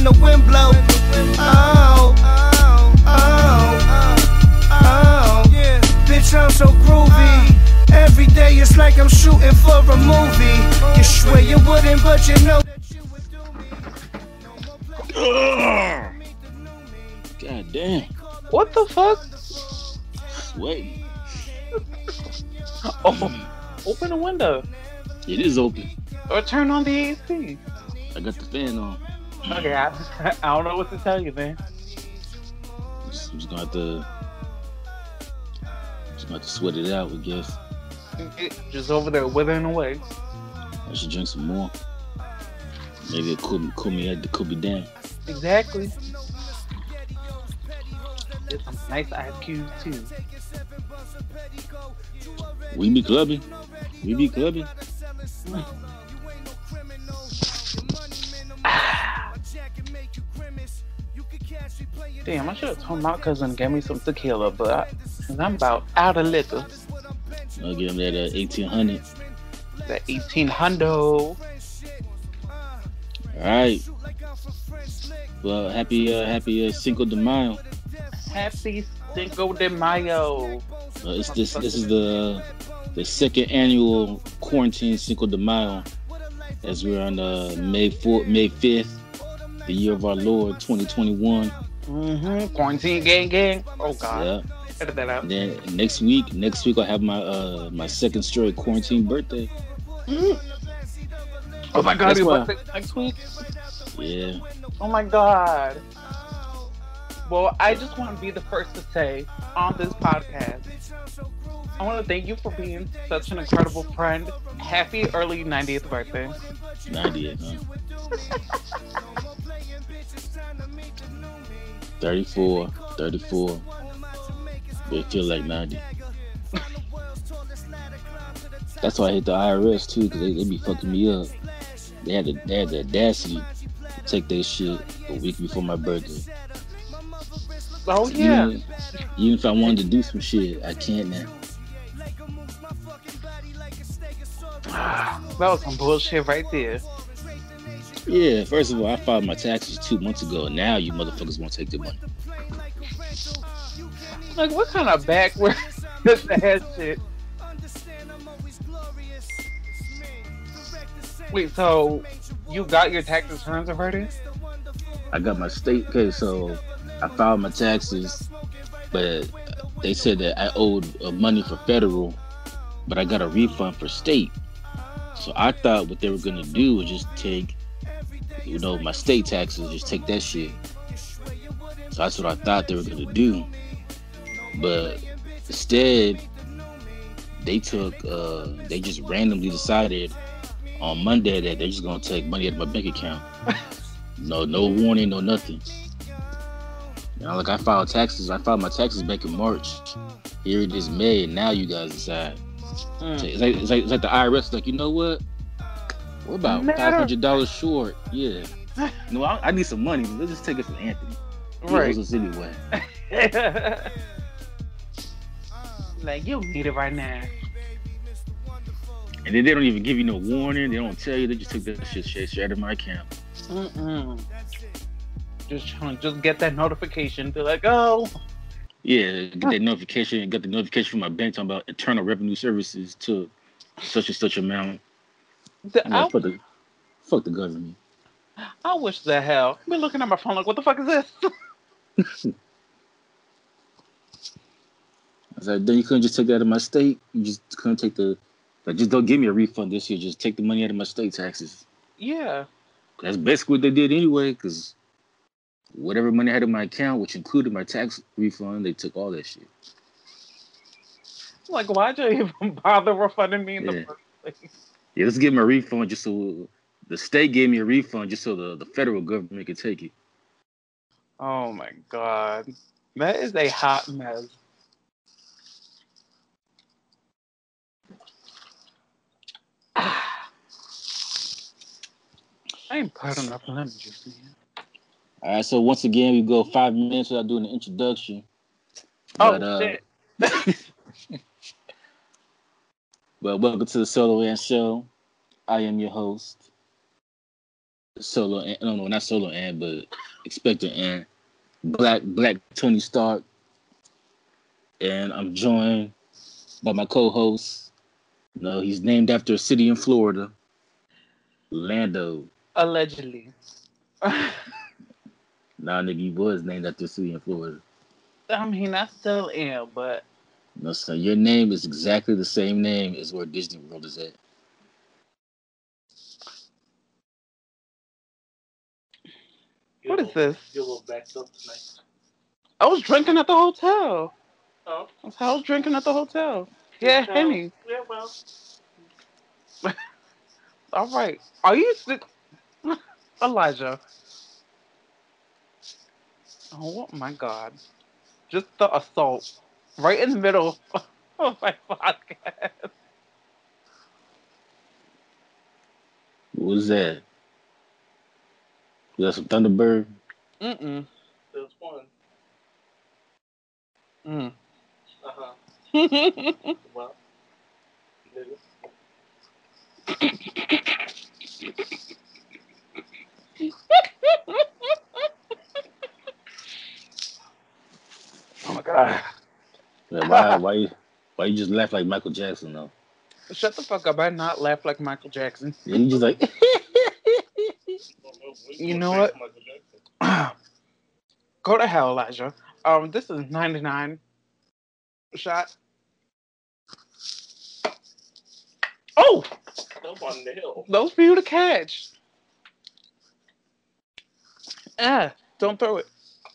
when the wind blow. Oh, oh, oh, oh. Bitch, I'm so groovy. Every day it's like I'm shooting for a movie. You swear you wouldn't, but you know that you would do me. God damn. What the fuck? Wait. oh, open the window. It is open. Or turn on the AC. I got the fan on. Okay, I, I don't know what to tell you, man. I'm just, I'm just gonna have to. Just gonna have to sweat it out, I guess. Just over there withering away. I should drink some more. Maybe it could cool me, head, cool me down. Exactly. Get some nice ice cubes too. We be clubbing. We be clubbing. Ah. Damn, I should have told my cousin to get me some tequila, but I, I'm about out of liquor. I'll give him that uh, 1800. That 1800. All right. Well, happy, uh, happy uh, Cinco de Mayo. Happy Cinco de Mayo. Uh, it's this. This is the the second annual quarantine Cinco de Mayo, as we're on uh, May 4th, May 5th, the year of our Lord 2021. Mm-hmm. Quarantine gang gang. Oh God. Yeah. Edit that out. Then next week, next week I have my uh my second straight quarantine birthday. Oh my God. That's you why- next week? Yeah. Oh my God. Well, I just want to be the first to say on this podcast, I want to thank you for being such an incredible friend. Happy early 90th birthday. 90 huh? 34, 34. They feel like 90. That's why I hate the IRS too, because they, they be fucking me up. They had the, they had the audacity to take their shit a week before my birthday. Oh, yeah. Even, even if I wanted to do some shit, I can't now. That was some bullshit right there. Yeah, first of all, I filed my taxes two months ago. Now you motherfuckers won't take the money. Like, what kind of backward ass shit? Wait, so you got your tax returns already? I got my state okay, so I filed my taxes, but they said that I owed uh, money for federal, but I got a refund for state. So I thought what they were gonna do was just take, you know, my state taxes, just take that shit. So that's what I thought they were gonna do, but instead, they took, uh, they just randomly decided on Monday that they're just gonna take money out of my bank account. No, no warning, no nothing. You know, like I filed taxes. I filed my taxes back in March. Here it is May, and now you guys decide. Mm. It's like, it's like it's like the IRS. Like you know what? We're about five hundred dollars short. Yeah. No, I, I need some money. Let's just take it from Anthony. He Right. owes us anyway. like, you need it right now. And then they don't even give you no warning. They don't tell you. They just take that shit straight straight out of my account. Mm-mm. Just trying to just get that notification. Be like, oh, Yeah, get that notification. Got the notification from my bank talking about Internal Revenue Services to such and such amount. The- I'm I, the, fuck the government. I wish the hell. I've been looking at my phone like, what the fuck is this? I was like, then you couldn't just take that out of my state. You just couldn't take the, like, just don't give me a refund this year. Just take the money out of my state taxes. yeah. That's basically what they did anyway, because whatever money I had in my account, which included my tax refund, they took all that shit. Like, why'd you even bother refunding me in Yeah. the first place? Yeah, let's give him a refund just so the state gave me a refund just so the, the federal government could take it. Oh my god. That is a hot mess. I ain't enough of lemon juice, man. All right, so once again, we go five minutes without doing the introduction. Oh, But, uh, shit. Well, welcome to the Solo Ant Show. I am your host, Solo Ant. No, no, not know, not Solo Ant, but Inspectah Ant. Black Black Tony Stark, and I'm joined by my co-host. No, he's named after a city in Florida. Lando. Allegedly. Nah, nigga, he was named after a city in Florida. I mean, I still am, but No, son, your name is exactly the same name as where Disney World is at. what is this? You're a little backed up tonight. I was drinking at the hotel. Oh. I was drinking at the hotel. Yeah, So, Henny. Yeah, well. All right. Are you sick? Elijah. Oh my God. Just the assault. Right in the middle of my podcast. What was that? Was that some Thunderbird? Mm-mm. There's one. Mm. Uh-huh. Mm. Well. Nigga. oh my God. Like, why, why, you, why you just laugh like Michael Jackson though? Shut the fuck up. I not laugh like Michael Jackson. And you just like, You know what? Go to hell, Elijah. Um, this is 99 shot. Oh, No on the hill. those for you to catch. Ah, don't throw it.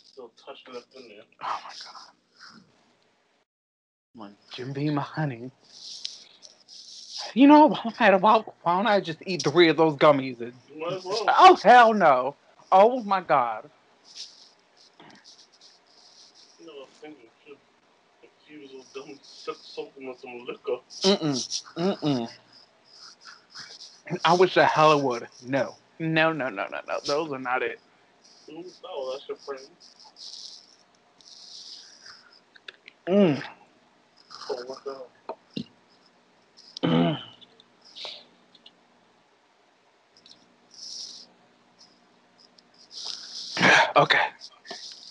Still touching up in there. Oh my god. My Jim Beam, my honey. You know, why, don't I just eat three of those gummies? And, oh hell no! Oh my god! You know, I think you should infuse those dumb something with some liquor. Mm mm mm mm. I wish the hell it would. No, no, no, no, no, no. Those are not it. Oh, that's your friend. Mm. Oh, what the hell? Okay.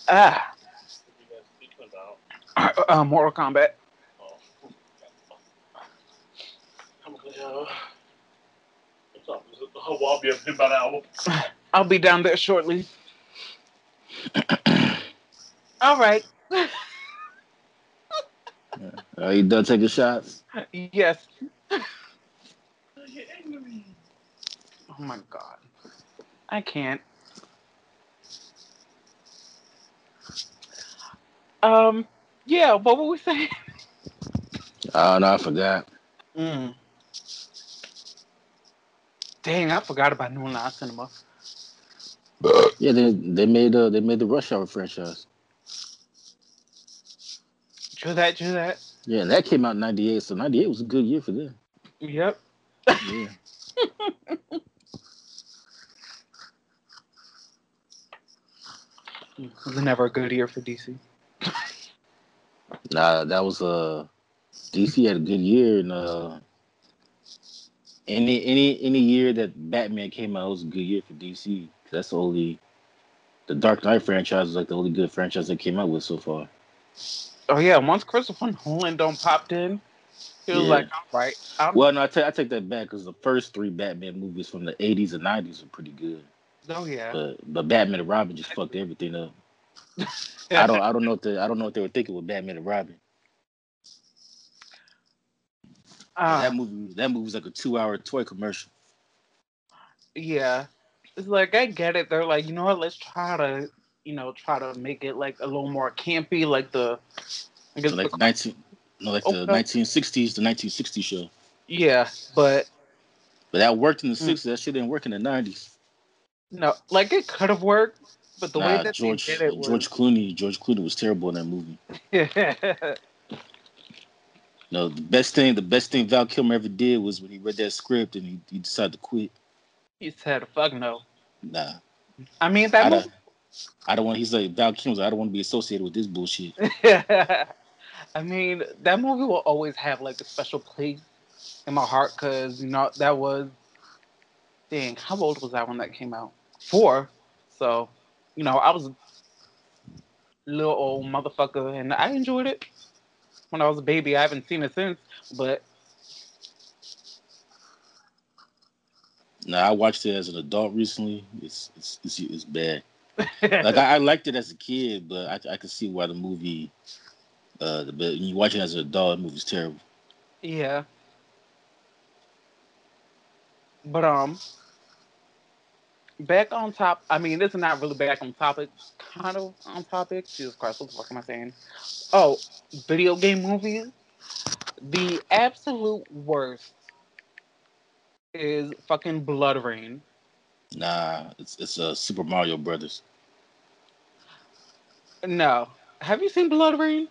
Ah, about? uh, Mortal Kombat. Uh. I'll be down there shortly. All right. are you done taking shots? Yes. You're. Oh my god. I can't. Um. Yeah. What were we saying? Oh no, I forgot. Mm. Dang, I forgot about New Line Cinema. Yeah, they they made uh they made the Rush Hour franchise. True that. True that. Yeah, and that came out in '98, so '98 was a good year for them. Yep. Yeah. It was never a good year for DC. Nah, that was uh DC had a good year and uh any any any year that Batman came out was a good year for DC. That's the only the Dark Knight franchise was like the only good franchise they came out with so far. Oh yeah, once Christopher Nolan don't popped in, he was Yeah. like, "All right, I'm, Well, no, I take that back because the first three Batman movies from the '80s and '90s were pretty good, oh yeah." but but Batman and Robin just fucked everything up. I don't I don't know what the I don't know what they were thinking with Batman and Robin. Ah, that movie that movie was like a two hour toy commercial. yeah, it's like I get it. They're like, you know what? Let's try to, you know, try to make it like a little more campy, like the, I guess, So like the- nineteen no like the nineteen sixties, the nineteen sixty show. yeah, but But that worked in the Mm. sixties. That shit didn't work in the nineties. no, like it could have worked, but the way that George they did it was, George Clooney George Clooney was terrible in that movie. No, the best thing the best thing Val Kilmer ever did was when he read that script and he, he decided to quit. he said, "Fuck no." Nah, I mean I that don't. I don't want. He's like Val Kilmer's. Like, I don't want to be associated with this bullshit. I mean that movie will always have like a special place in my heart because you know that was, dang, how old was that when that came out? Four. So, you know, I was a little old motherfucker, and I enjoyed it when I was a baby. I haven't seen it since, but No, I watched it as an adult recently. It's it's it's, it's bad. Like I, I, liked it as a kid, but I I could see why the movie, uh, but when you watch it as an adult, the movie's terrible. Yeah. But um, back on top. I mean, this is not really back on topic. Kind of on topic. Jesus Christ, what the fuck am I saying? Oh, video game movies. The absolute worst is fucking BloodRayne. Nah, it's it's uh, Super Mario Brothers. No, have you seen BloodRayne?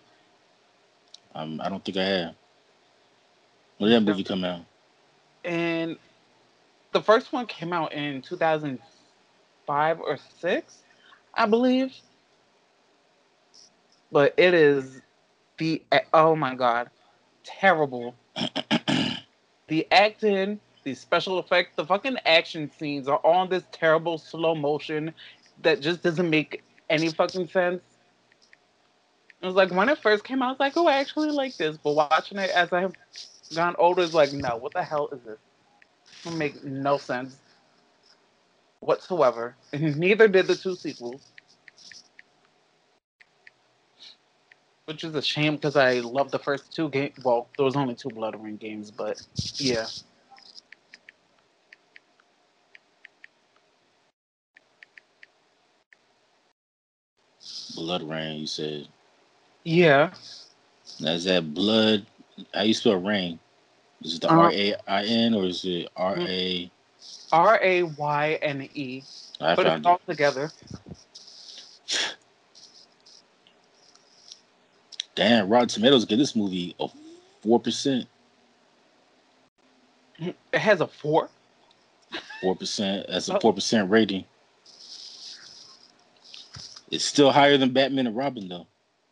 Um, I don't think I have. When did that movie come out? And the first one came out in 2005 or six, I believe. But it is the oh my god, terrible. the acting, the special effects, the fucking action scenes are on this terrible slow motion that just doesn't make any fucking sense. It was like when it first came out, I was like, oh, I actually like this. But watching it as I've gotten older, is like, no, what the hell is this? It make no sense whatsoever. And neither did the two sequels. Which is a shame because I love the first two games. Well, there was only two BloodRayne games, but yeah. BloodRayne, you said. Yeah. Now, is that blood? How you spell rain? Is it the uh, R A I N or is it R A? R A Y N E. I Put it all it. together. Damn, Rotten Tomatoes give this movie a four percent. It has a four. Four percent. That's a oh. four percent rating. It's still higher than Batman and Robin, though.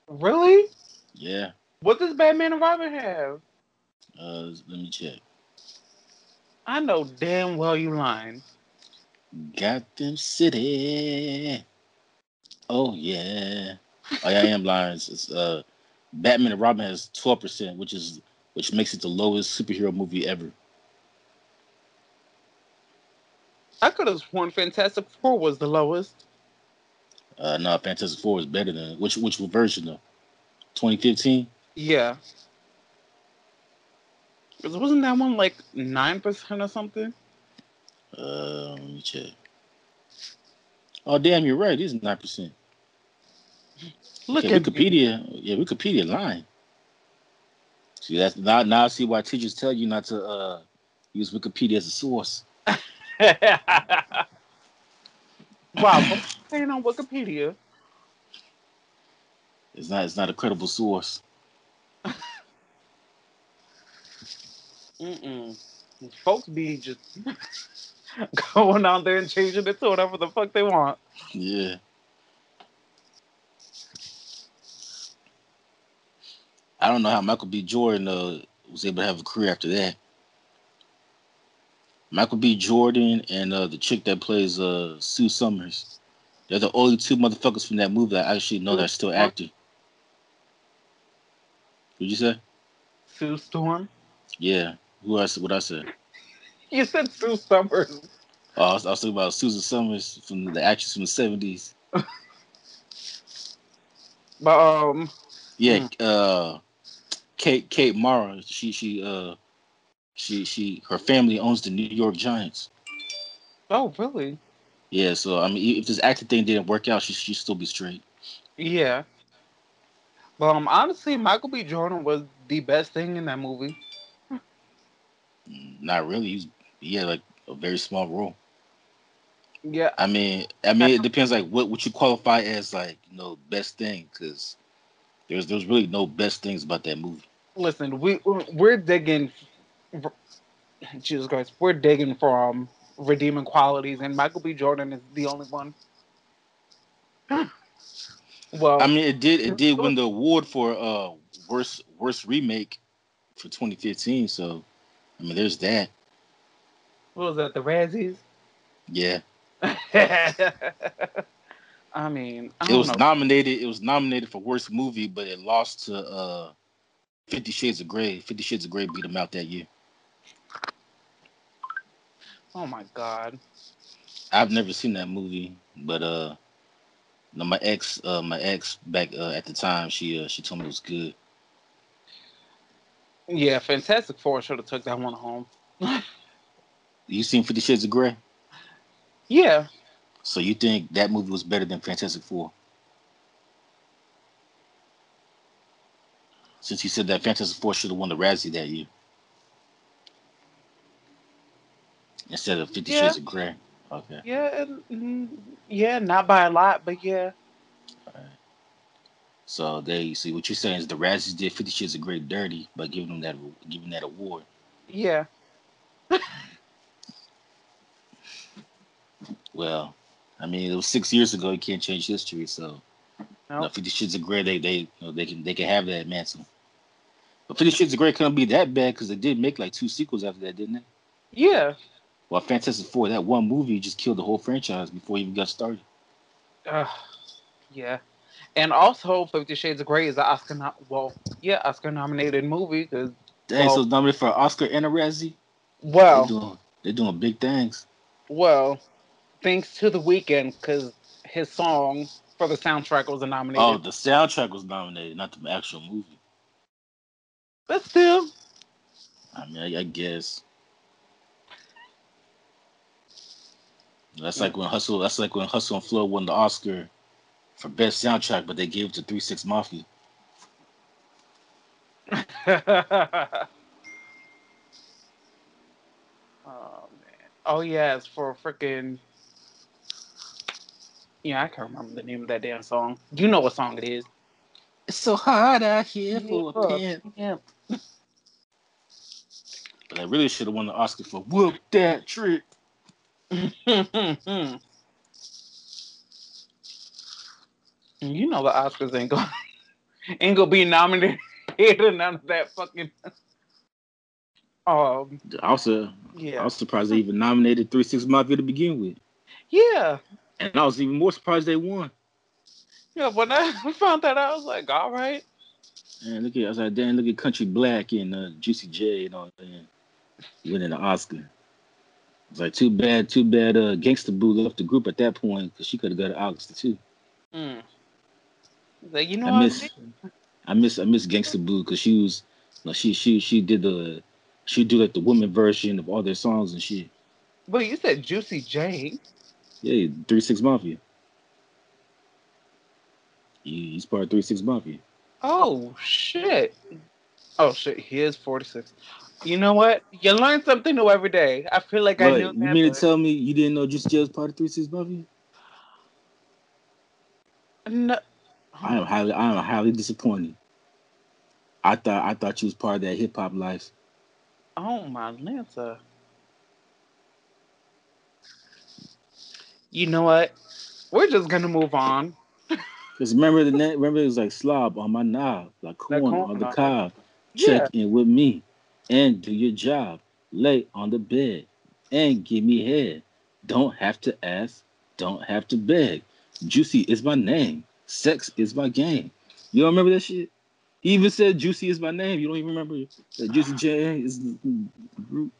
Really? Yeah. What does Batman and Robin have? Uh, let me check. I know damn well you lying. Gotham City. Oh yeah. Oh yeah, I am lying. It's, uh, Batman and Robin has twelve percent, which is which makes it the lowest superhero movie ever. I could have sworn Fantastic Four was the lowest. Uh, no, Fantastic Four is better than which which version though? 2015. Yeah. Wasn't that one like nine percent or something? Uh, let me check. Oh damn, you're right. It is nine percent. Look okay, at Wikipedia. Me. Yeah, Wikipedia lying. See that's now now I see why teachers tell you not to uh use Wikipedia as a source. wow, saying on Wikipedia. It's not. It's not a credible source. Mm-mm. Folks be just going out there and changing it to whatever the fuck they want. Yeah. I don't know how Michael B. Jordan uh, was able to have a career after that. Michael B. Jordan and uh, the chick that plays uh, Sue Summers. They're the only two motherfuckers from that movie that I actually know that are still acting. What'd you say? Sue Storm. Yeah. Who else? What I said? You said Sue Summers. Oh, I was, I was talking about Susan Summers from the actress from the seventies. but um. Yeah. Hmm. Uh. Kate Kate Mara. She she uh. She she her family owns the New York Giants. Oh really? Yeah. So I mean, if this acting thing didn't work out, she she'd still be straight. Yeah. But um, honestly, Michael B. Jordan was the best thing in that movie. Not really. He's he had like a very small role. Yeah. I mean, I mean, it depends like what what you qualify as like you know best thing because there's there's really no best things about that movie. Listen, we we're digging. Jesus Christ, we're digging for um redeeming qualities, and Michael B. Jordan is the only one. well, I mean, it did it did win the award for uh worst worst remake for 2015. So I mean, there's that. What was that? The Razzies? Yeah. I mean, I it was know. nominated. It was nominated for worst movie, but it lost to uh, Fifty Shades of Grey. Fifty Shades of Grey beat them out that year. Oh my god. I've never seen that movie, but uh, no, my ex, uh, my ex back uh, at the time, she uh, she told me it was good. Yeah, Fantastic Four should have took that one home. You seen Fifty Shades of Grey? yeah, So you think that movie was better than Fantastic Four? Since you said that Fantastic Four should have won the Razzie that year instead of Fifty Yeah. Shades of Grey. Okay. yeah, mm, yeah, not by a lot, but yeah. So they see what you're saying is the Razzies did Fifty Shades of Grey dirty by giving them that giving that award. Yeah. Well, I mean it was six years ago. You can't change history. So No. no, Fifty Shades of Grey they they you know, they can they can have that mantle. But Fifty Shades of Grey couldn't be that bad because they did make like two sequels after that, didn't they? Yeah. Well, Fantastic Four, that one movie just killed the whole franchise before it even got started. Uh, yeah. And also, Fifty Shades of Grey is an Oscar, no- well, yeah, Oscar nominated movie. Cause, Dang, so Well- it's nominated for an Oscar and a Razzie. well, They're doing, they're doing big things. well, thanks to the Weeknd, because his song for the soundtrack was nominated. Oh, the soundtrack was nominated, not the actual movie. but still, I mean, I, I guess. That's like when Hustle. That's like when Hustle and Flow won the Oscar for best soundtrack, but they gave it to Three Six Mafia. oh man. Oh yeah, it's for freaking. Yeah, I can't remember the name of that damn song. You know what song it is? It's so hard out here for a pimp. Yeah. But I really should have won the Oscar for "Whoop That Trick." you know the Oscars ain't gonna ain't gonna be nominated to none of that fucking. Um. Also, I Yeah. was surprised they even nominated Three Six Mafia to begin with, Yeah. and I was even more surprised they won. Yeah. When I found that, out, I was like, all right. And look at, I was like, damn, look at Crunchy Black and uh, Juicy J and all that, winning the Oscar. It's like too bad, too bad. Uh, Gangsta Boo left the group at that point because she could have got an Oscar too. Mm. Like you know, I miss, I miss, I miss Gangsta Boo because she was, like, she, she, she did the, she do like the woman version of all their songs and shit. But you said Juicy J. Yeah, Three Six Mafia. He, he's part of Three Six Mafia. Oh shit. Oh shit. He is forty six. You know what? You learn something new every day. I feel like I knew you mean to tell me you didn't know Juicy J was part of Three Six Mafia? No. I am highly, I am highly disappointed. I thought, I thought you was part of that hip hop life. Oh my Lanza. You know what? We're just gonna move on. Cause remember the na- remember it was like slob on my knob, like corn on the cob. Yeah. Check in with me and do your job. Lay on the bed and give me head. Don't have to ask, don't have to beg. Juicy is my name. Sex is my game. You don't remember that shit? He even said Juicy is my name. You don't even remember that Juicy J is the group.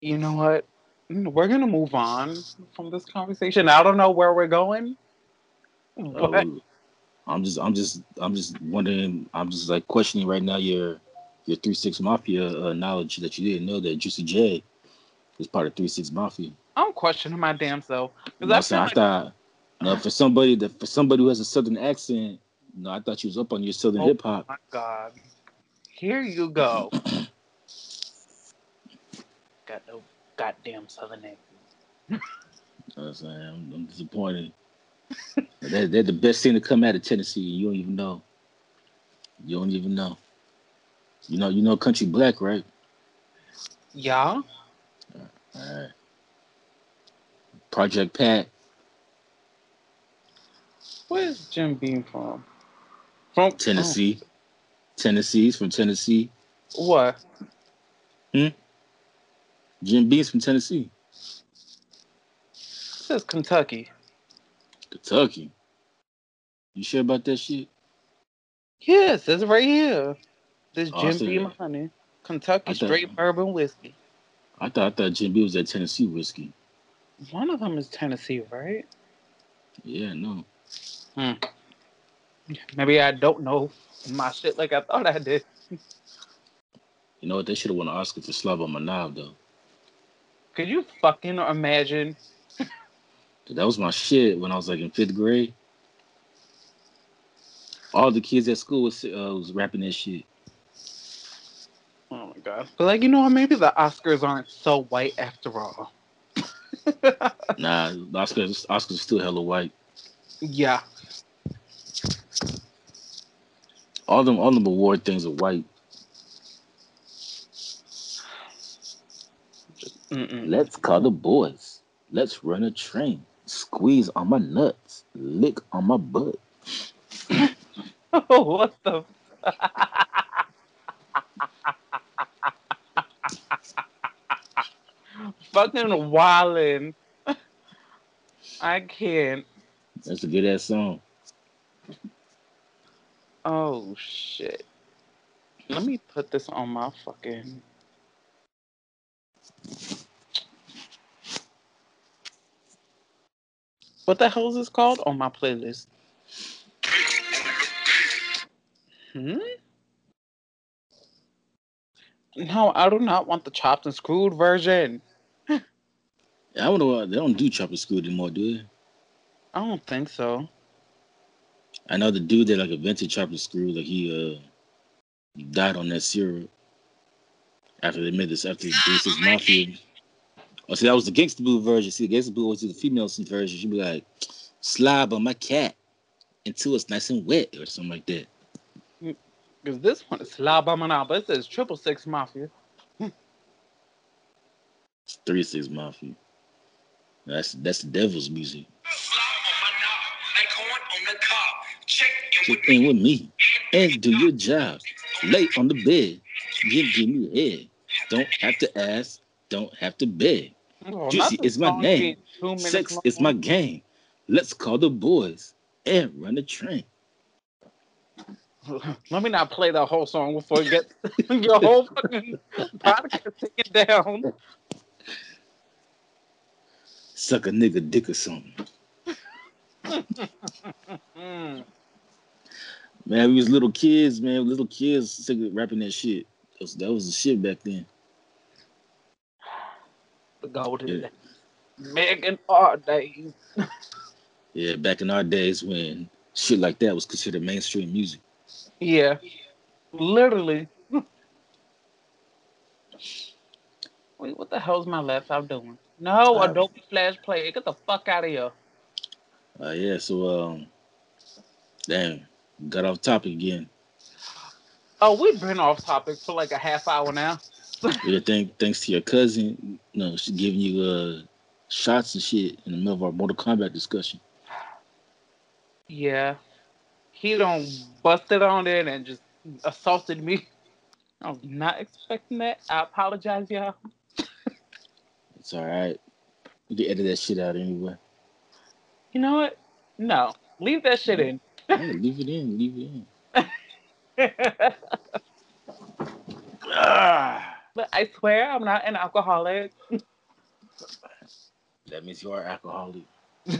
You know what? We're gonna move on from this conversation. I don't know where we're going. Oh. But Oh, I'm just, I'm just, I'm just wondering. I'm just like questioning right now your your three six mafia uh, knowledge that you didn't know that Juicy J is part of three six mafia. I'm questioning my damn self. You Because know what I saying? feel I thought, no, for somebody that for somebody who has a southern accent, no, I thought you was up on your southern Oh. hip hop. Oh my God. Here you go. Got no goddamn southern accent. You know what I'm saying I'm, I'm disappointed. They're, they're the best thing to come out of Tennessee. You don't even know. You don't even know. You know, you know, Crunchy Black, right? Yeah. All right. Project Pat. Where's Jim Beam from? From Tennessee. Tennessee's from Tennessee. What? Hmm. Jim Beam's from Tennessee. This is Kentucky. Kentucky. You sure about that shit? Yes, it's right here. This Oh, Jim Beam honey. Kentucky thought- straight bourbon whiskey. I thought I thought Jim Beam was that Tennessee whiskey. One of them is Tennessee, right? Yeah, no. Hmm. Maybe I don't know my shit like I thought I did. You know what? They should have won an Oscar for My Knob though. Could you fucking imagine? That was my shit when I was like in fifth grade. All the kids at school was uh, was rapping that shit. Oh my god. But like, you know what? Maybe the Oscars aren't so white after all. Nah, Oscars Oscars are still hella white. yeah. All them all them award things are white. Mm-mm. Let's call the boys. Let's run a train. Squeeze on my nuts. Lick on my butt. what the? Fucking wildin'. I can't. That's a good ass song. Oh shit. Let me put this on my fucking. What the hell is this called on my playlist? Hmm? No, I do not want the chopped and screwed version. I don't know why they don't do chopped and screwed anymore, do they? I don't think so. I know the dude that like invented chopped and screwed, like he uh died on that syrup after they made this after the Basics Mafia. Oh, see, that was the Gangsta Boo version. See, the Gangsta Boo was the female version. She'd be like, "Slob on my cat until it's nice and wet" or something like that. Because this one is La Bamanaba. It says Triple Six Mafia. Three Six Mafia. That's that's the devil's music. Slide on my knob, like corn on the car. Check in with me and do your job. Lay on the bed, you give me head. Don't have to ask, don't have to beg. Oh, Juicy is my name. being two minutes Sex long. is my game. Let's call the boys and run the train. Let me not play that whole song before you get your whole fucking podcast taken down. Suck a nigga dick or something. Man, we was little kids, man. Little kids rapping that shit. That was, that was the shit back then. The golden Yeah. days. Megan R. days. Yeah, back in our days when shit like that was considered mainstream music. Yeah. Literally. Wait, what the hell's my laptop doing? No, Uh, Adobe Flash Player. Get the fuck out of here. Uh, yeah, so um, damn, got off topic again. Oh, we've been off topic for like a half hour now. Yeah, thank, thanks to your cousin, you know, she giving you uh shots and shit in the middle of our Mortal Kombat discussion. Yeah. He don't busted on it and just assaulted me. I was not expecting that. I apologize, y'all. It's all right. You can edit that shit out anyway. You know what? No. Leave that shit in. Yeah, leave it in. Leave it in. Ah, but I swear I'm not an alcoholic. that means you are alcoholic.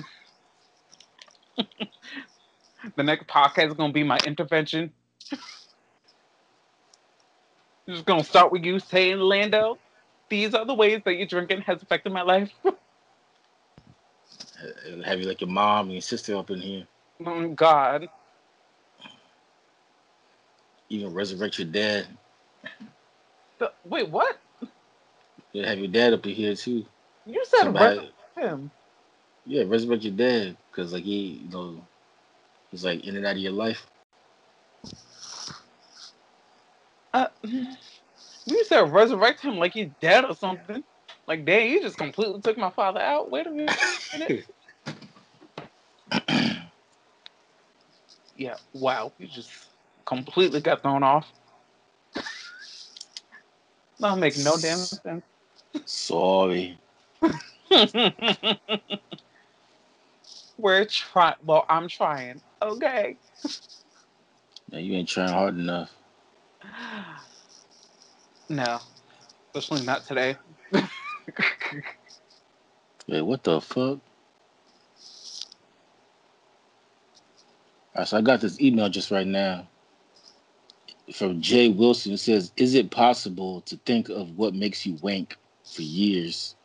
The next podcast is gonna be my intervention. I'm just gonna start with you saying, Lando, these are the ways that your drinking has affected my life. Uh, Have you like your mom and your sister up in here? oh, God. Even resurrect your dad. Wait, what? You have your dad up in here too. You said Somebody- him. Yeah, resurrect your dad because like he, you know, he's like in and out of your life. Uh, you said resurrect him like he's dead or something. Like, damn, you just completely took my father out. Wait a minute. yeah, wow. You just completely got thrown off. That make no damn sense. Sorry. We're trying. Well, I'm trying. Okay. Now you ain't trying hard enough. No, especially not today. Wait, what the fuck? Right, so I got this email just right now from Jay Wilson. Says, "Is it possible to think of what makes you wank for years,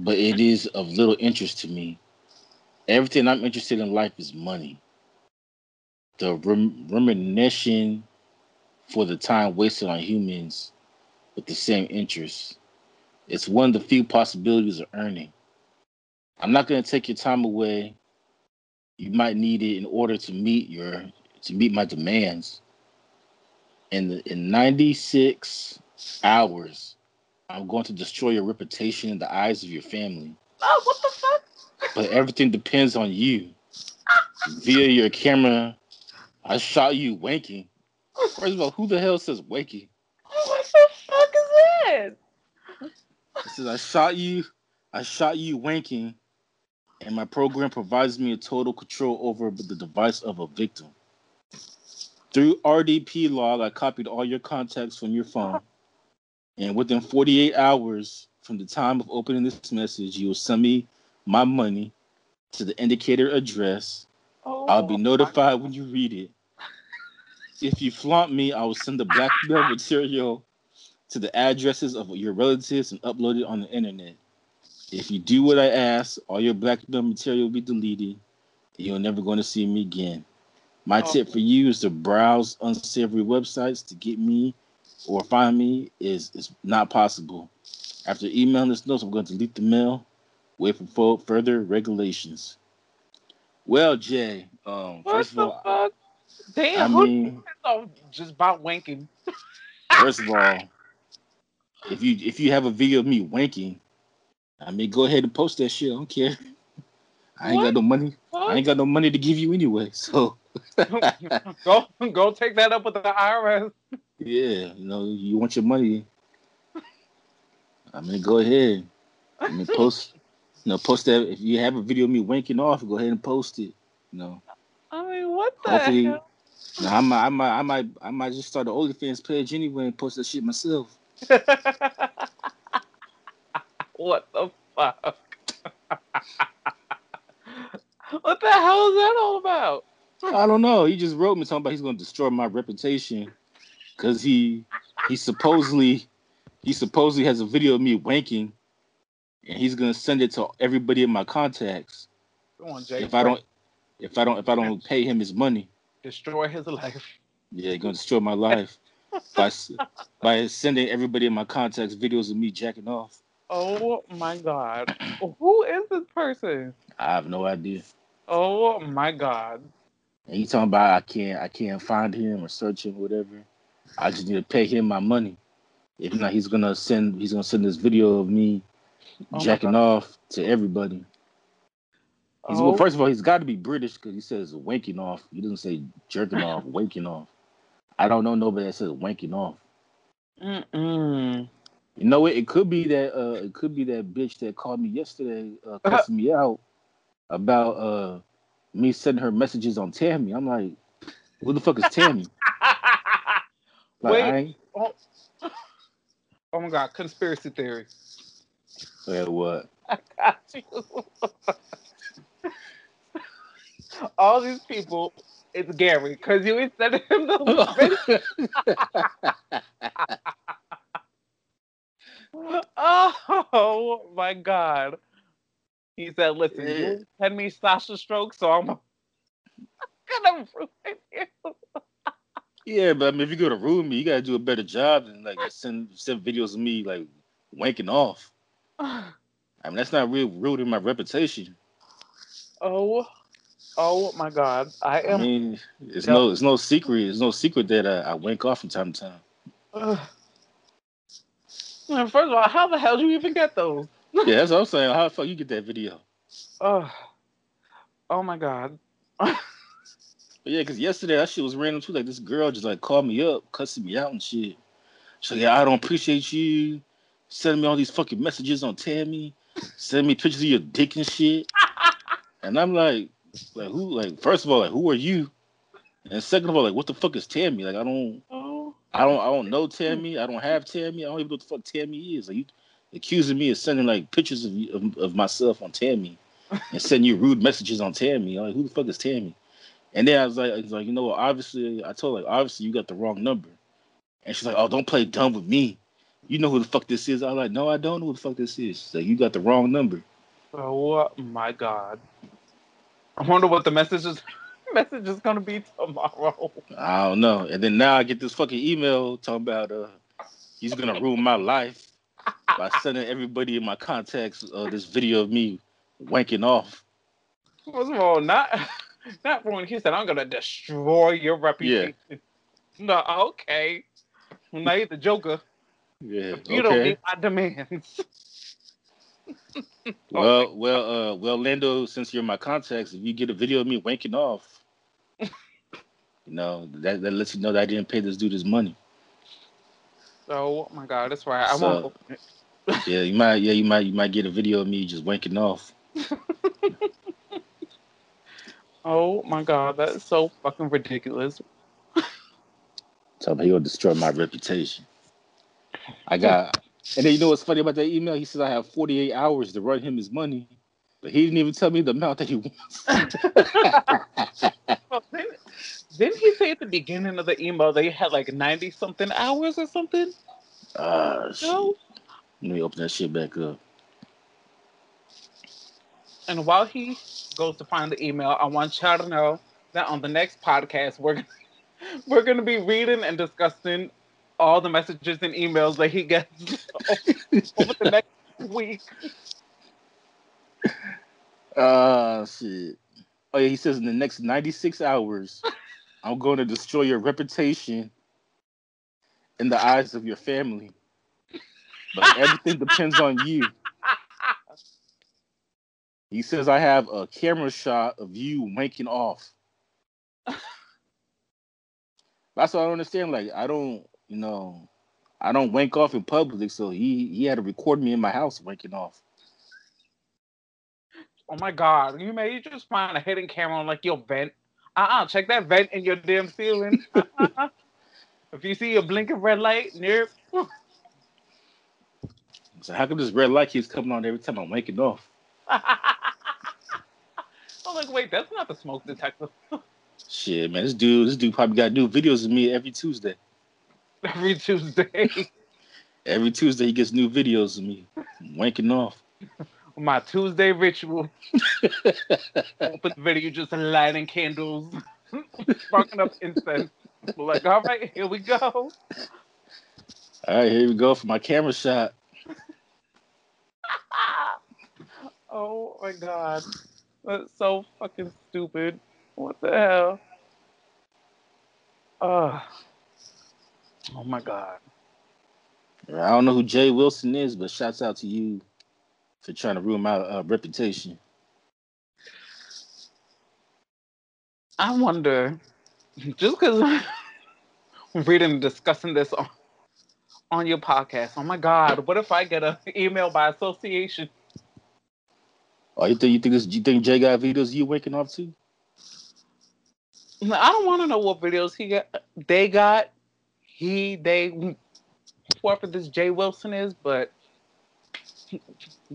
but it is of little interest to me? Everything I'm interested in life is money. The rem- for the time wasted on humans with the same interests. It's one of the few possibilities of earning. I'm not going to take your time away. You might need it in order to meet your to meet my demands. In the, in 96 hours, I'm going to destroy your reputation in the eyes of your family. Oh, what the fuck? But everything depends on you. Via your camera, I shot you wanking. First of all, who the hell says wanking? Oh, what the fuck is that? It says I shot you, I shot you wanking, and my program provides me a total control over the device of a victim. Through RDP log, I copied all your contacts from your phone, and within 48 hours from the time of opening this message, you will send me my money to the indicator address. Oh, I'll be oh, notified when you read it. If you flaunt me, I will send the blackmail material to the addresses of your relatives and upload it on the internet. If you do what I ask, all your blackmail material will be deleted, you're never going to see me again. My Oh. tip for you is to browse unsavory websites to get me or find me is is not possible. After emailing this note, I'm going to delete the mail. Wait for fo- further regulations. Well, Jay, um, What first of all, fuck? I Damn, who mean, just about wanking. First of all, if you if you have a video of me wanking, I mean go ahead and post that shit. I don't care. I ain't What? got no money. I ain't got no money to give you anyway. So go go take that up with the IRS. yeah, you know, you want your money. I mean go ahead. I mean post you know, post that if you have a video of me wanking off, go ahead and post it. You know. I mean, what the Hopefully hell? now, I might I might I might I might just start an OnlyFans page anyway and post that shit myself. what the fuck? What the hell is that all about? I don't know. He just wrote me talking about he's going to destroy my reputation because he he supposedly he supposedly has a video of me wanking, and he's going to send it to everybody in my contacts Go on, Jay. if I don't if I don't if I don't pay him his money. destroy his life. Yeah, he's going to destroy my life by by sending everybody in my contacts videos of me jacking off. Oh my god. Who is this person? I have no idea. Oh my god. And he talking about I can't I can't find him or search him whatever. I just need to pay him my money. If not, he's gonna send he's gonna send this video of me Oh jacking off to everybody. He's, Oh, Well, first of all, he's got to be British because he says wanking off. He doesn't say jerking off, waking off. I don't know nobody that says wanking off. mm-mm. You know what? It could be that uh, it could be that bitch that called me yesterday, uh, cussing me out about uh, me sending her messages on Tammy. I'm like, who the fuck is Tammy? Like, Wait. Oh. oh my god, conspiracy theory. yeah, what? I got you. All these people, it's Gary, because you ain't sending him the Oh my god. He said, listen, Yeah. you send me Sasha Stroke, so I'm gonna ruin you. yeah, but I mean, if you go to ruin me, you gotta do a better job than like send send videos of me like wanking off. I mean, that's not real ruining my reputation. Oh, oh my god. I am. I mean, it's Yep. no, it's no secret. It's no secret that I, I wank off from time to time. Ugh. First of all, how the hell do you even get those? Yeah, that's what I'm saying. How the fuck you get that video? Oh, oh my god. Yeah, because yesterday that shit was random too. Like this girl just like called me up, cussing me out and shit. She's like, yeah, I don't appreciate you sending me all these fucking messages on Taimi, sending me pictures of your dick and shit. And I'm like, like who? Like first of all, like who are you? And second of all, like what the fuck is Taimi? Like I don't, Oh, I don't, I don't know Taimi. Hmm. I don't have Taimi. I don't even know what the fuck Taimi is. Like you, accusing me of sending like pictures of of, of myself on Taimi and sending you rude messages on Taimi. I'm like, who the fuck is Taimi? And then I was like, I was like, you know what? Obviously, I told her, like, obviously, you got the wrong number. And she's like, oh, don't play dumb with me. You know who the fuck this is? I was like, no, I don't know who the fuck this is. She's like, you got the wrong number. Oh my god. I wonder what the message is message is gonna be tomorrow. I don't know. And then now I get this fucking email talking about uh he's gonna ruin my life by sending everybody in my contacts uh, this video of me wanking off. First of all, not not for when he said I'm gonna destroy your reputation. No, okay. Now you're the Joker. Yeah. You don't meet my demands. Well, well, uh, well, Lando. Since you're my contacts, if you get a video of me wanking off, you know that that lets you know that I didn't pay this dude his money. So, oh my god, that's right. I So- won't open it. Yeah, you might. Yeah, you might. You might get a video of me just wanking off. Oh my god, that's so fucking ridiculous. Tell me he'll destroy my reputation. I got, and then you know what's funny about that email? He says I have 48 hours to run him his money, but he didn't even tell me the amount that he wants. Well, didn't he say at the beginning of the email they had like 90 something hours or something? Ah, shit. No. Let me open that shit back up. And while he goes to find the email, I want y'all to know that on the next podcast, we're gonna, we're going to be reading and discussing all the messages and emails that he gets over the next week. Ah, shit. Oh yeah, he says in the next 96 hours, I'm going to destroy your reputation in the eyes of your family. But everything depends on you. He says I have a camera shot of you wanking off. That's what I don't understand. Like I don't, you know, I don't wank off in public, so he he had to record me in my house wanking off. Oh my god, you may just find a hidden camera on like your vent. Uh-uh, check that vent in your damn ceiling. Uh-uh. if you see a blinking red light near So how come this red light keeps coming on every time I'm waking off? I'm like, wait, that's not the smoke detector. Shit, man, this dude, this dude probably got new videos of me every Tuesday. Every Tuesday. Every Tuesday he gets new videos of me wanking off. My Tuesday ritual. Open the video, just lighting candles, sparking up incense. Like, all right, here we go. All right, here we go for my camera shot. oh my god. That's so fucking stupid. What the hell? Uh, oh my god. I don't know who Jay Wilson is, but shouts out to you for trying to ruin my uh, reputation. I wonder, just because reading and discussing this on, on your podcast, oh my god, what if I get an email by association? Oh, you think you think this? You think Jay got videos you waking up too? I don't want to know what videos he got. They got he they whoever this Jay Wilson is, but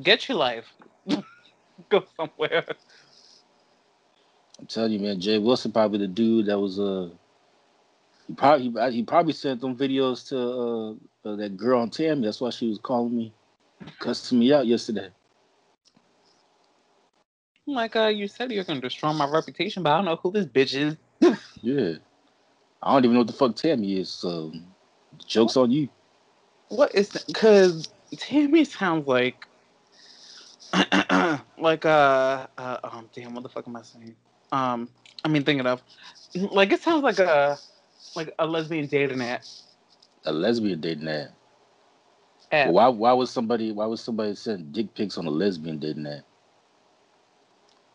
get your life. Go somewhere. I'm telling you, man, Jay Wilson probably the dude that was uh he probably he probably sent them videos to uh, uh that girl on Taimi. That's why she was calling me, cussing me out yesterday. Like uh, you said, you're gonna destroy my reputation, but I don't know who this bitch is. Yeah, I don't even know what the fuck Taimi is. So, the joke's on you. What is because Taimi sounds like like uh, uh um damn what the fuck am I saying? Um I mean thinking of like it sounds like a like a lesbian dating app. A lesbian dating app. app. Why? Why was somebody? Why was somebody sending dick pics on a lesbian dating app?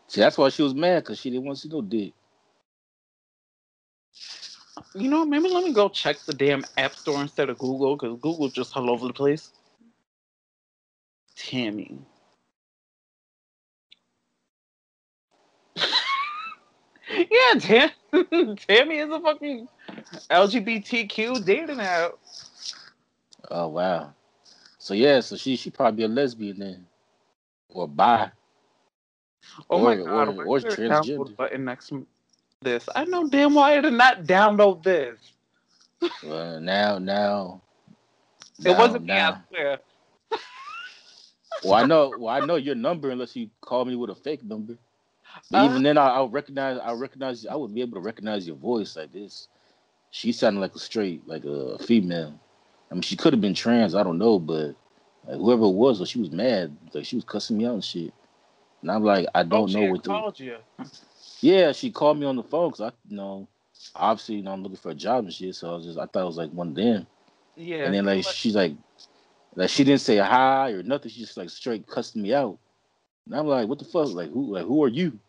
See, that's why she was mad because she didn't want to see no dick. You know, maybe let me go check the damn app store instead of Google because Google's just all over the place. Taimi. yeah, Tam- Taimi is a fucking LGBTQ dating app. Oh wow. So yeah, so she she probably a lesbian then, or bi. Oh my Or- god! or- or there a download transgender. button next to this? I know damn well I did not download this. Well, now now. It now- wasn't me. I swear. Well, I know. Well, I know your number unless you call me with a fake number. But Uh, even then, I, I'll recognize. I recognize. I would be able to recognize your voice like this. She sounded like a straight, like a female. I mean, she could have been trans. I don't know, but like, whoever it was, she was mad. Like she was cussing me out and shit. And I'm like, I Oh, don't she know what. The, called you. yeah, she called me on the phone because I, you know, obviously, you know, I'm looking for a job and shit. So I was just, I thought it was like one of them. Yeah. and then like she's like, like she didn't say hi or nothing. She just like straight cussed me out. And I'm like, what the fuck? Like who? Like who are you?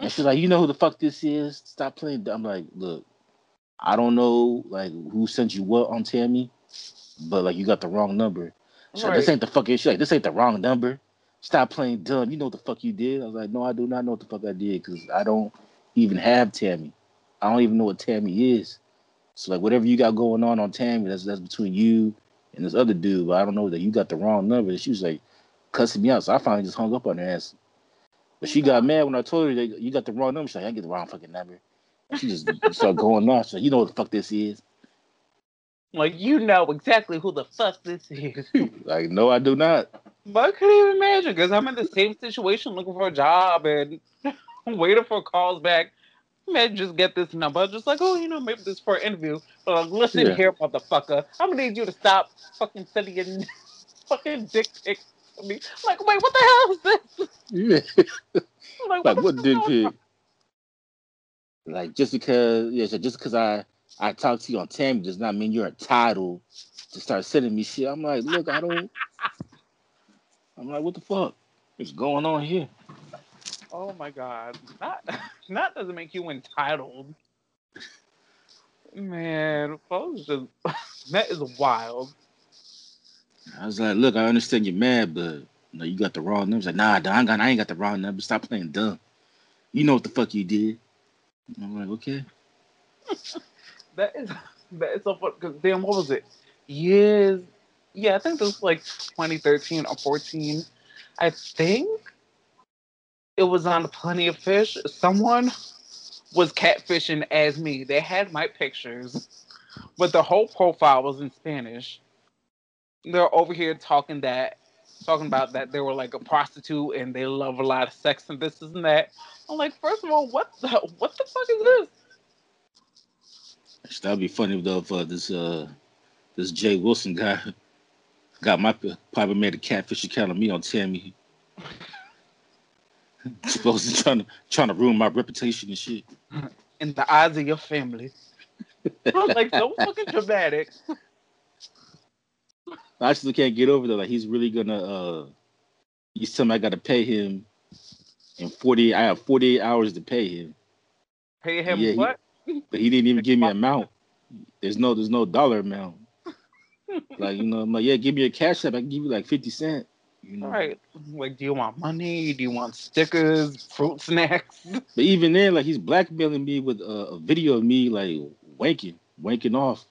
And she's like, you know who the fuck this is? Stop playing. Dumb. I'm like, look, I don't know like who sent you what on Taimi, but like you got the wrong number. She's like, this ain't the fucking. She's like, this ain't the wrong number. Stop playing dumb. You know what the fuck you did. I was like, no, I do not know what the fuck I did because I don't even have Taimi. I don't even know what Taimi is. So like whatever you got going on on Taimi, that's that's between you and this other dude. But I don't know that you got the wrong number. And she was like cussing me out. So I finally just hung up on her ass. But she got mad when I told her that you got the wrong number. She's like, I get the wrong fucking number. She just started going off. She's like, you know what the fuck this is? like you know exactly who the fuck this is. Like, no, I do not. But I couldn't even imagine because I'm in the same situation looking for a job and waiting for calls back. Man, just get this number. Just like, oh, you know, maybe this is for an interview. But like, listen Yeah. here, motherfucker. I'm gonna need you to stop fucking sending your fucking dick pics to me. Like, wait, what the hell is this? Yeah. Like, like what dick pic? Like just because yeah, so just because I I talk to you on Taimi does not mean you're entitled to start sending me shit. I'm like, look, I don't. I'm like, what the fuck? What's going on here? Oh my god. Not that doesn't make you entitled. Man, folks just that is wild. I was like, look, I understand you're mad, but no, you got the wrong number. Like, nah, I ain't got, I ain't got the wrong number. Stop playing dumb. You know what the fuck you did. I'm like, okay. That is that is so funny because damn, what was it? Years yeah, I think this was like 2013 or 14. I think it was on Plenty of Fish. Someone was catfishing as me. They had my pictures, but the whole profile was in Spanish. They're over here talking that, talking about that they were like a prostitute and they love a lot of sex and this and that. I'm like, first of all, what the what the fuck is this? That'd be funny though if uh, this uh this Jay Wilson guy got my probably made a catfish account of me on Taimi. Supposed to trying to trying to ruin my reputation and shit. in the eyes of your family. I'm like, so fucking dramatic. I still can't get over that. Like he's really gonna uh he's telling me I gotta pay him in 40 I have 48 hours to pay him. Pay him Yeah, he- what? But he didn't even give me an amount. There's no there's no dollar amount. Like, you know, I'm like, yeah, give me a cash app, I can give you like 50 cent. You know. Right. Like, do you want money? Do you want stickers, fruit snacks? But even then, like he's blackmailing me with a, a video of me like wanking, wanking off.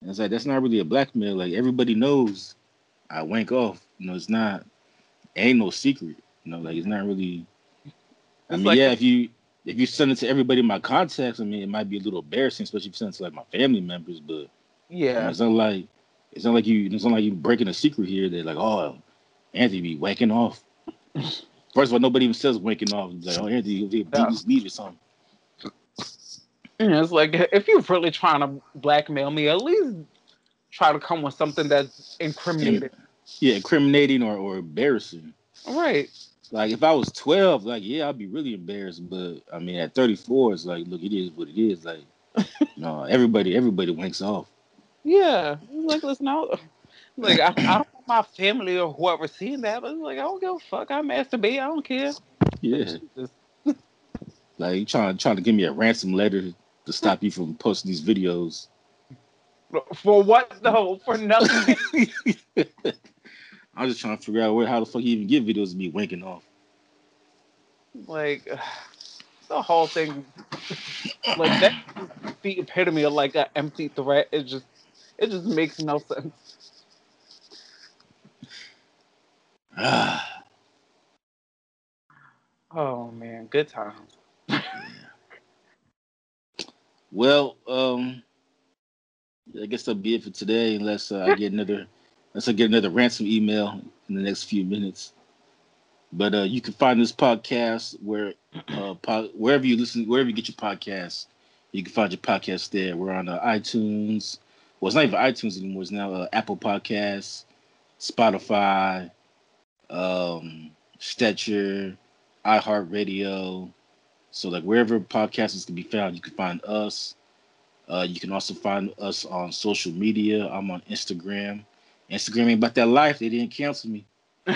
And it's like that's not really a blackmail. Like everybody knows I wank off. You know, it's not ain't no secret. You know, like it's not really I It's mean, like- yeah, if you if you send it to everybody in my contacts, I mean it might be a little embarrassing, especially if you send it to like my family members, but you know, Yeah. it's not like it's not like you it's not like you breaking a secret here that like, oh Anthony be wanking off. First of all, nobody even says wanking off. It's like, oh Anthony, you beat his meat or something. Yeah, It's like if you're really trying to blackmail me, at least try to come with something that's incriminating. Yeah, incriminating or, or embarrassing. Right. Like if I was 12, like yeah, I'd be really embarrassed. But I mean at 34, it's like, look, it is what it is. Like, no, everybody, everybody winks off. Yeah. Like, listen, I, like I, I don't my family or whoever seeing that, but like I don't give a fuck. I masturbate. I don't care. Yeah. Like you trying trying to give me a ransom letter to stop you from posting these videos. For what though? For nothing. I'm just trying to figure out where how the fuck you even get videos of me winking off. like the whole thing like that the epitome of like an empty threat it just it just makes no sense oh man, good times. Well, um, I guess that'll be it for today. Unless uh, I get another, unless I get another ransom email in the next few minutes. But uh, you can find this podcast where, uh, po- wherever you listen, wherever you get your podcast, you can find your podcast there. We're on uh, iTunes. Well, it's not even iTunes anymore. It's now uh, Apple Podcasts, Spotify, um, Stitcher, iHeartRadio. So, like wherever podcasts can be found, you can find us. Uh, you can also find us on social media. I'm on Instagram. Instagram ain't about that life. They didn't cancel me.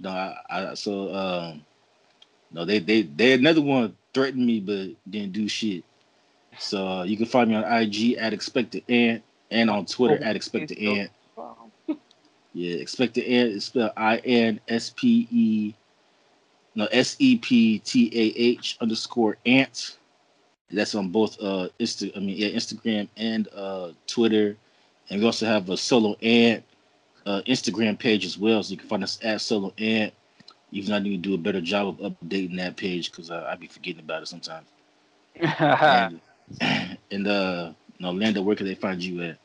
No, I, I so um, no, they they they another one threatened me, but didn't do shit. So uh, you can find me on IG at Inspectah Ant and on Twitter at Inspectah Ant. Yeah, expect Inspectah Ant is spelled I N S P E no S E P T A H underscore ant. That's on both uh Insta I mean yeah Instagram and uh Twitter. And we also have a solo ant uh, Instagram page as well, so you can find us at Solo Ant. Even though I need to do a better job of updating that page because uh, I be forgetting about it sometimes. and, and uh, no, Lando, where can they find you at?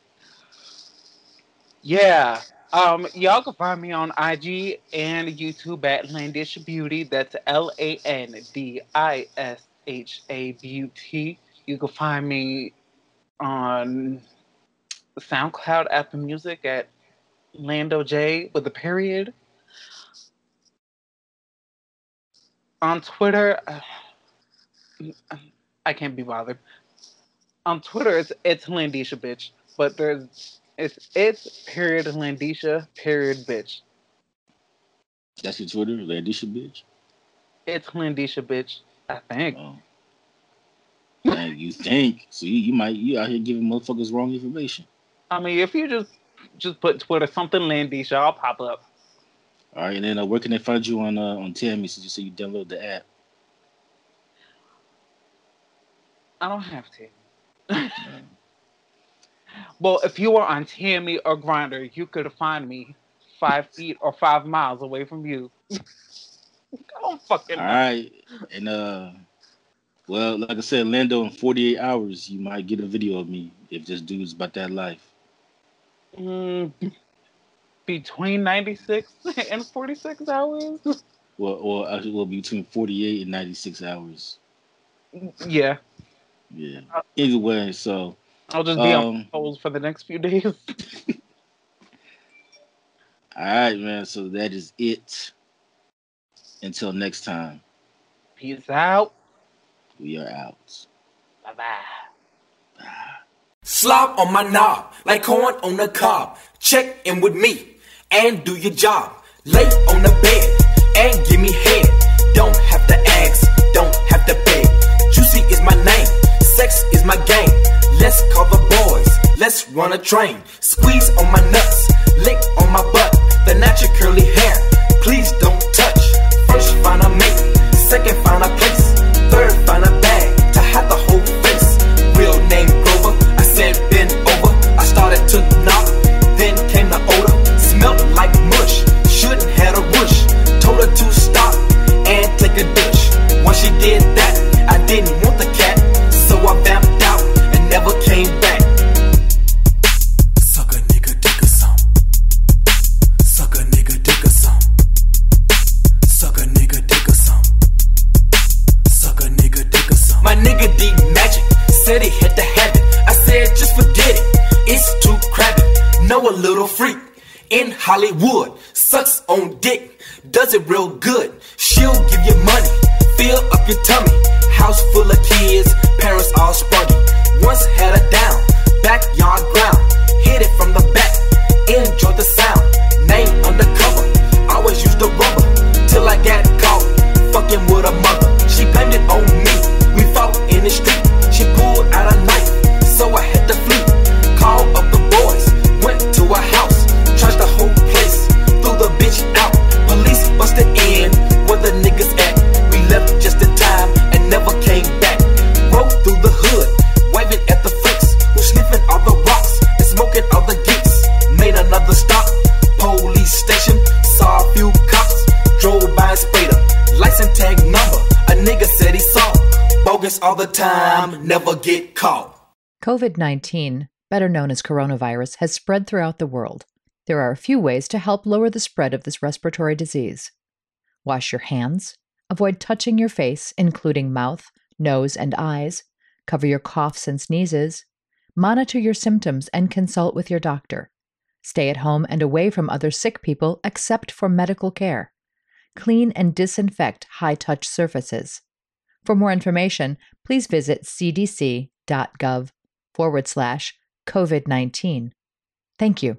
Yeah. Um, y'all can find me on IG and YouTube at Landisha Beauty. That's L A N D I S H A Beauty. You can find me on SoundCloud, Apple Music at Lando J with a period. On Twitter, uh, I can't be bothered. On Twitter, it's it's Landisha bitch, but there's it's it's period Landisha period bitch. That's your Twitter, Landisha bitch. It's Landisha bitch. I think. Oh. Man, you think so? You, you might you out here giving motherfuckers wrong information. I mean, if you just just put Twitter something Landisha, I'll pop up. All right, and then uh, where can they find you on uh, on Taimi? So you say you download the app. I don't have to. well, if you were on Taimi or Grindr, you could find me five feet or five miles away from you. I don't fucking. All right, and uh, well, like I said, Lando, in 48 hours, you might get a video of me if this dude's about that life. Mm, between 96 and 46 hours? Well, well, actually, well, between 48 and 96 hours. Yeah. Yeah. Either way, so. I'll just be um, on hold for the next few days. all right, man. So that is it. Until next time. Peace out. We are out. Bye bye. Bye. Slop on my knob, like corn on the cob. Check in with me and do your job. Lay on the bed and give me head. Don't have to ask, don't have to beg. Juicy is my name, sex is my game. Let's call the boys, let's run a train. Squeeze on my nuts, lick on my butt. The natural curly hair, please don't touch. First find a mate, second find a place, third Hollywood sucks on dick, does it real good. She'll give you money, fill up your tummy. House full of kids, parents all spruggy. Once had her down, backyard ground. Hit it from the back, enjoy the sound. Name undercover, always used the rubber. Till I got caught, fucking with a mother. She blamed it on me, we fought in the street. All the time, never get caught. COVID 19, better known as coronavirus, has spread throughout the world. There are a few ways to help lower the spread of this respiratory disease. Wash your hands, avoid touching your face, including mouth, nose, and eyes, cover your coughs and sneezes, monitor your symptoms, and consult with your doctor. Stay at home and away from other sick people except for medical care. Clean and disinfect high touch surfaces. For more information, please visit cdc.gov forward slash COVID 19. Thank you.